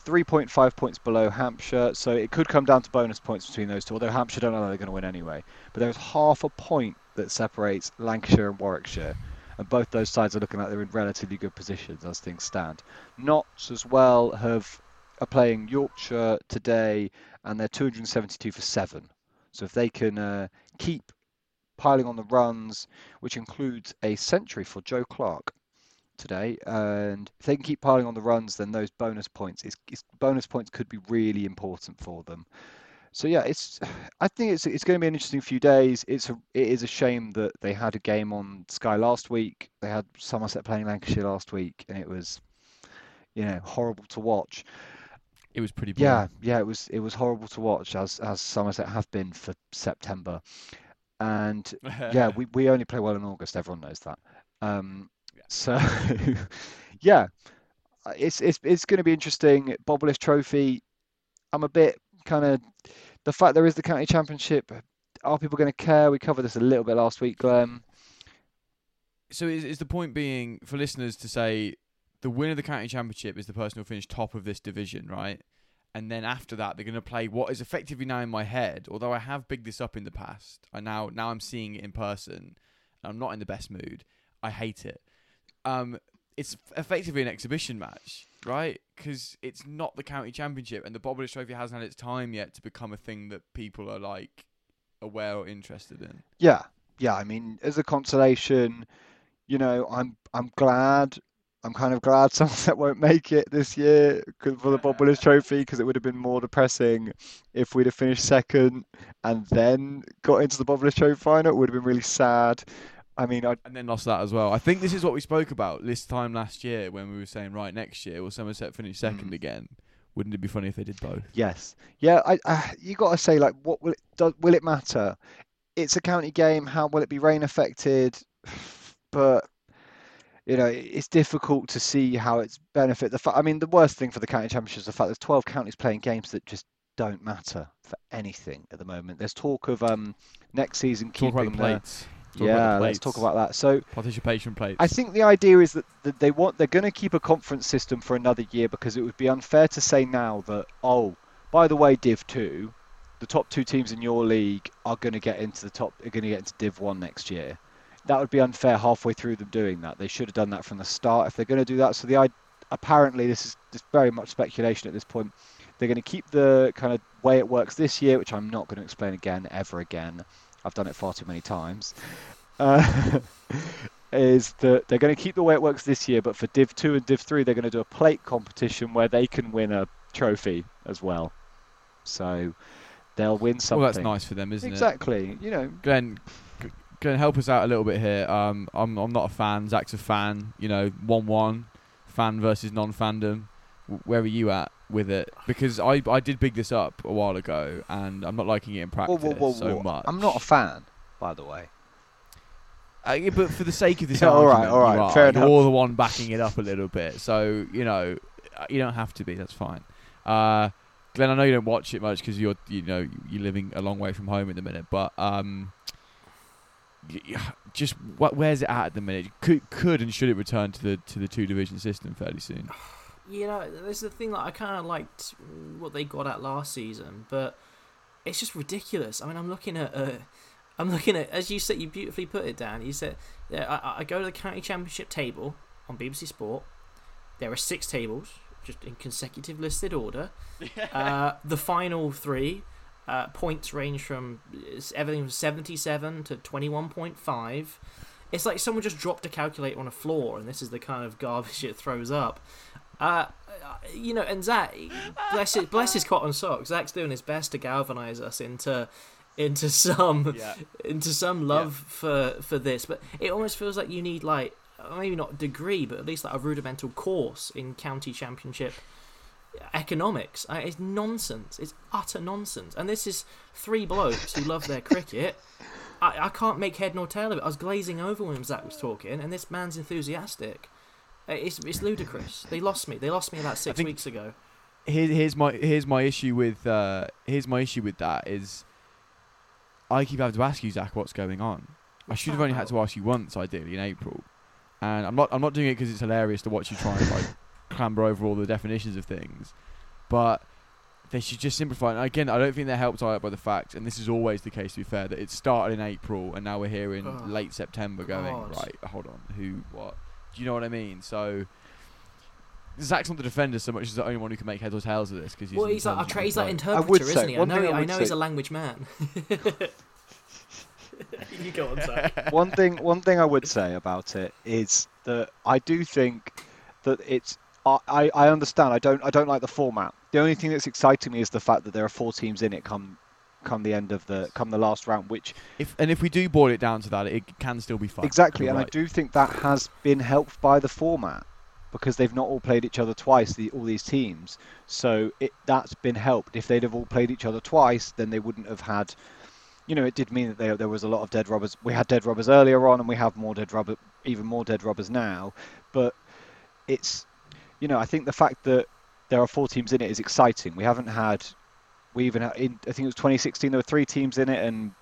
3.5 points below Hampshire, so it could come down to bonus points between those two. Although Hampshire don't know they're going to win anyway, but there's half a point that separates Lancashire and Warwickshire, and both those sides are looking like they're in relatively good positions as things stand. Notts as well have are playing Yorkshire today, and they're 272 for seven. So if they can uh, keep piling on the runs, which includes a century for Joe Clarke today, and if they can keep piling on the runs, then those bonus points, is it's, bonus points could be really important for them. So yeah, it's. I think it's it's going to be an interesting few days. It's a it is a shame that they had a game on Sky last week. They had Somerset playing Lancashire last week, and it was, you know, horrible to watch. It was pretty. Yeah, yeah, it was it was horrible to watch as as Somerset have been for September, and yeah, we, we only play well in August. Everyone knows that. Um, so yeah, it's it's it's going to be interesting. Bob Willis Trophy. I'm a bit kind of the fact there is the county championship. Are people going to care? We covered this a little bit last week, Glenn. So is, is the point being for listeners to say the winner of the county championship is the person who finished top of this division, right? And then after that, they're going to play what is effectively now in my head. Although I have bigged this up in the past, I now now I'm seeing it in person. I'm not in the best mood. I hate it. Um, it's effectively an exhibition match, right? Because it's not the county championship, and the Bob Willis Trophy hasn't had its time yet to become a thing that people are like aware or interested in. Yeah, yeah. I mean, as a consolation, you know, I'm I'm glad. I'm kind of glad Somerset won't make it this year for the Bob Willis Trophy because it would have been more depressing if we'd have finished second and then got into the Bob Willis Trophy final. It would have been really sad. I mean, I and then lost that as well. I think this is what we spoke about this time last year when we were saying, right, next year will Somerset finish second Mm. again? Wouldn't it be funny if they did both? Yes. Yeah, I, I you got to say like what will it does will it matter? It's a county game. How will it be rain affected? But you know, it's difficult to see how it's benefit the fa- I mean, the worst thing for the county championship is the fact there's 12 counties playing games that just don't matter for anything at the moment. There's talk of um next season Talk keeping the. Talk yeah, let's talk about that. So participation plates. I think the idea is that, that they want they're going to keep a conference system for another year because it would be unfair to say now that oh, by the way, Div two, the top two teams in your league are going to get into the top are going to get into Div one next year. That would be unfair halfway through them doing that. They should have done that from the start if they're going to do that. So the i- apparently this is just very much speculation at this point. They're going to keep the kind of way it works this year, which I'm not going to explain again ever again. I've done it far too many times. Uh, is that they're going to keep the way it works this year, but for Div 2 and Div 3, they're going to do a plate competition where they can win a trophy as well. So they'll win something. well, that's nice for them, isn't it? Exactly. You know, Glenn, Glenn, help us out a little bit here. Um, I'm I'm not a fan. Zach's a fan. You know, one one, fan versus non-fandom. W- Where are you at with it? Because I I did big this up a while ago, and I'm not liking it in practice whoa, whoa, so whoa. much. I'm not a fan, by the way. Uh, yeah, but for the sake of this Yeah, all right, argument, all right, you are. fair You're enough. the one backing it up a little bit, so you know uh, you don't have to be. That's fine. Uh, Glenn, I know you don't watch it much because you're you know you're living a long way from home at the minute, but um, just what where's it at at the minute? Could could and should it return to the to the two division system fairly soon? You know, there's the thing that I kind of liked what they got at last season, but it's just ridiculous. I mean, I'm looking at, uh, I'm looking at, as you said, you beautifully put it down. You said, yeah, I, I go to the county championship table on BBC Sport. There are six tables, just in consecutive listed order. Uh, the final three uh, points range from everything from 77 to 21.5. It's like someone just dropped a calculator on a floor, and this is the kind of garbage it throws up. Uh, you know, and Zach, bless his, bless his cotton socks. Zach's doing his best to galvanize us into into some Yeah. into some love for for this, but it almost feels like you need like maybe not degree, but at least like a rudimental course in county championship economics. It's nonsense. It's utter nonsense. And this is three blokes who love their cricket. I, I can't make head nor tail of it. I was glazing over when Zach was talking, and this man's enthusiastic. Uh, It's it's ludicrous. They lost me. They lost me about six weeks ago. Here, here's my here's my issue with uh, here's my issue with that is I keep having to ask you, Zach, what's going on. I should have only had to ask you once, ideally, in April, and I'm not I'm not doing it because it's hilarious to watch you try and like clamber over all the definitions of things, but they should just simplify. And again, I don't think they're helped out by the fact, and this is always the case. To be fair, that it started in April and now we're here in Oh, late September, going God. right. Hold on, who, what? Do you know what I mean? So. Zach's not the defender so much as the only one who can make heads or tails of this because Well, he's like, a tra- he's like I would interpreter, say- isn't he? I know, thing I I would know he's a language man. you go on, Zach. one thing one thing I would say about it is that I do think that it's I, I understand I don't I don't like the format. The only thing that's exciting me is the fact that there are four teams in it come come the end of the come the last round, which If and if we do boil it down to that, it can still be fun. exactly, You're and I do think that has been helped by the format because they've not all played each other twice. The, all these teams, so it that's been helped. If they'd have all played each other twice, then they wouldn't have had. You know, it did mean that there, there was a lot of dead rubbers. We had dead rubbers earlier on, and we have more dead rubber, even more dead rubbers now. But it's, you know, I think the fact that there are four teams in it is exciting. We haven't had, we even had, in, I think it was 2016. There were three teams in it, and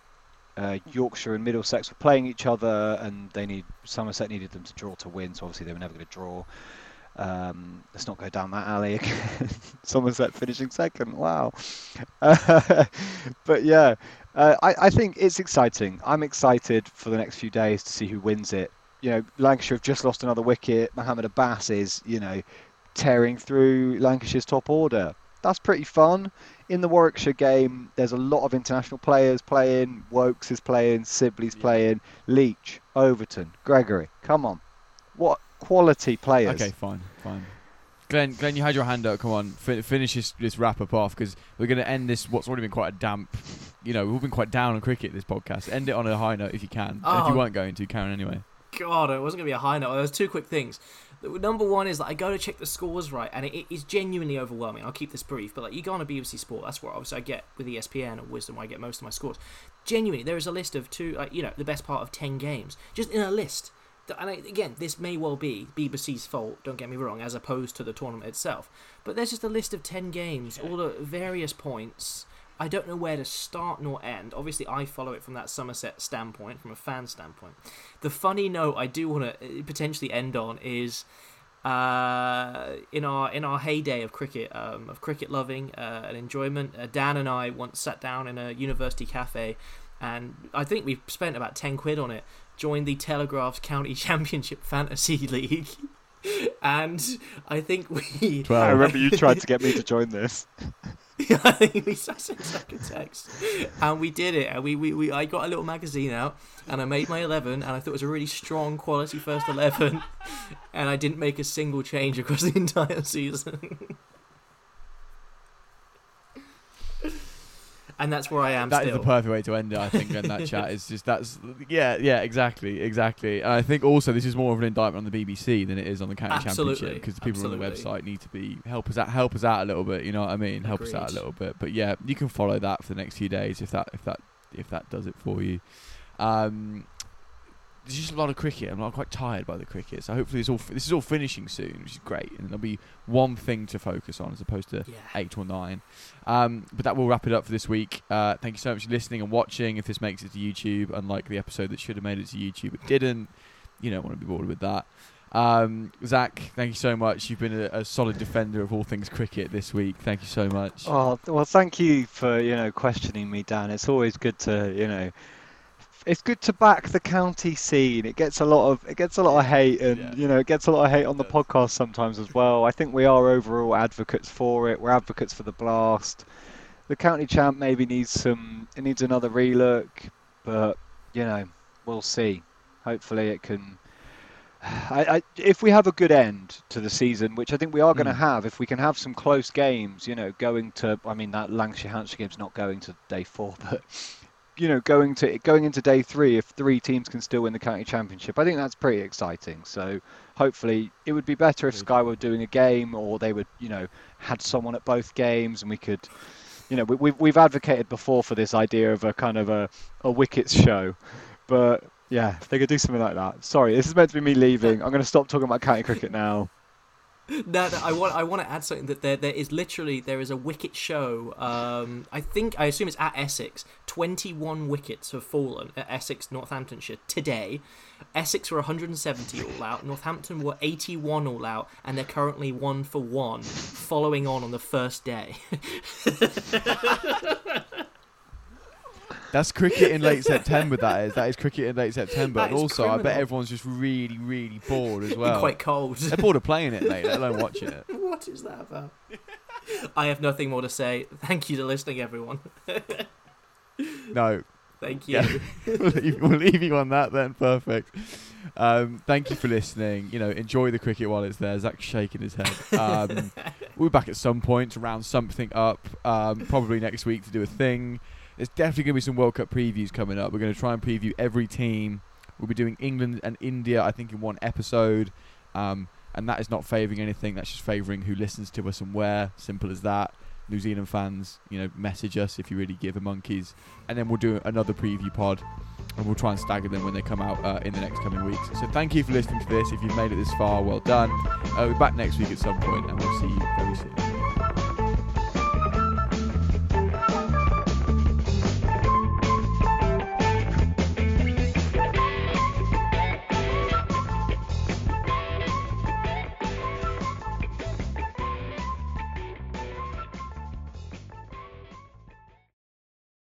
uh, Yorkshire and Middlesex were playing each other, and they need Somerset needed them to draw to win. So obviously they were never going to draw. Um, let's not go down that alley again. Somerset finishing second. Wow. Uh, but yeah, uh, I, I think it's exciting. I'm excited for the next few days to see who wins it. You know, Lancashire have just lost another wicket. Mohammed Abbas is, you know, tearing through Lancashire's top order. That's pretty fun. In the Warwickshire game, there's a lot of international players playing. Woakes is playing. Sibley's Yeah. playing. Leach, Overton, Gregory. Come on. What quality players. Okay, fine, fine. Glenn, Glenn, you had your hand up. Come on, fin- finish this, this wrap up off because we're going to end this. What's already been quite a damp. You know, we've all been quite down on cricket this podcast. End it on a high note if you can. And if you Oh. weren't going to, Karen, anyway. God, it wasn't going to be a high note. There's two quick things. The- Number one is that I go to check the scores right, and it, it is genuinely overwhelming. I'll keep this brief, but like you go on a BBC Sport, that's where obviously I get with ESPN or Wisden, where I get most of my scores. Genuinely, there is a list of two, like you know, the best part of ten games, just in a list. And I, again, this may well be BBC's fault. Don't get me wrong, as opposed to the tournament itself. But there's just a list of ten games, all the various points. I don't know where to start nor end. Obviously, I follow it from that Somerset standpoint, from a fan standpoint. The funny note I do want to potentially end on is uh, in our in our heyday of cricket, um, of cricket loving uh, and enjoyment. Uh, Dan and I once sat down in a university cafe, and I think we spent about ten quid on it. Joined the Telegraph's County Championship Fantasy League. And I think we. I remember you tried to get me to join this. We sent Zach a text, and we did it. And we, we, we I got a little magazine out, and I made my eleven, and I thought it was a really strong quality first eleven, and I didn't make a single change across the entire season. and that's where I am That is still. the perfect way to end it, I think. And that chat is just that's yeah, yeah, exactly, exactly. And I think also this is more of an indictment on the BBC than it is on the county Absolutely, championship because the people on the website need to be help us out, help us out a little bit. You know what I mean? Help us out a little bit. But yeah, you can follow that for the next few days if that if that if that does it for you. Um, there's just a lot of cricket. I'm not quite tired by the cricket, so hopefully it's all this is all finishing soon, which is great, and there'll be one thing to focus on as opposed to yeah. eight or nine. Um, but that will wrap it up for this week. Uh, thank you so much for listening and watching. If this makes it to YouTube, unlike the episode that should have made it to YouTube but didn't, you don't want to be bored with that. Um, Zach, thank you so much. You've been a, a solid defender of all things cricket this week. Thank you so much. Oh well, thank you for you know questioning me, Dan. It's always good to you know, it's good to back the county scene. It gets a lot of it gets a lot of hate, and Yeah. you know it gets a lot of hate on the podcast sometimes as well. I think we are overall advocates for it. We're advocates for the blast. The county champ maybe needs some. It needs another relook, but you know we'll see. Hopefully it can. I, I, if we have a good end to the season, which I think we are going to Mm. have, if we can have some close games, you know, going to, I mean, that Lancashire Hampshire game's not going to day four, but you know, going to going into day three, if three teams can still win the county championship, I think that's pretty exciting. So hopefully, it would be better if Sky were doing a game, or they would, you know, had someone at both games, and we could, you know, we, we've we've advocated before for this idea of a kind of a a wickets show, but yeah, if they could do something like that. Sorry, this is meant to be me leaving. I'm going to stop talking about county cricket now. No, I want I want to add something that there there is literally there is a wicket show. Um, I think I assume it's at Essex. Twenty one wickets have fallen at Essex, Northamptonshire today. Essex were 170 all out. Northampton were 81 all out, and they're currently one for one, following on on the first day. That's cricket in late September. That is. That is cricket in late September. That and also, I bet everyone's just really, really bored as well. Quite cold. They're bored of playing it, mate. Let alone watching it. what is that about? I have nothing more to say. Thank you for listening, everyone. No, Thank you. Yeah. we'll, leave, we'll leave you on that then. Perfect. Um, thank you for listening. You know, enjoy the cricket while it's there. Zach's shaking his head. Um, we'll be back at some point to round something up. Um, probably next week to do a thing. There's definitely going to be some World Cup previews coming up. We're going to try and preview every team. We'll be doing England and India, I think, in one episode. Um, and that is not favouring anything. That's just favouring who listens to us and where. Simple as that. New Zealand fans, you know, message us if you really give a monkeys, and then we'll do another preview pod, and we'll try and stagger them when they come out uh, in the next coming weeks. So thank you for listening to this. If you've made it this far, well done. Uh, we'll be back next week at some point, and we'll see you very soon.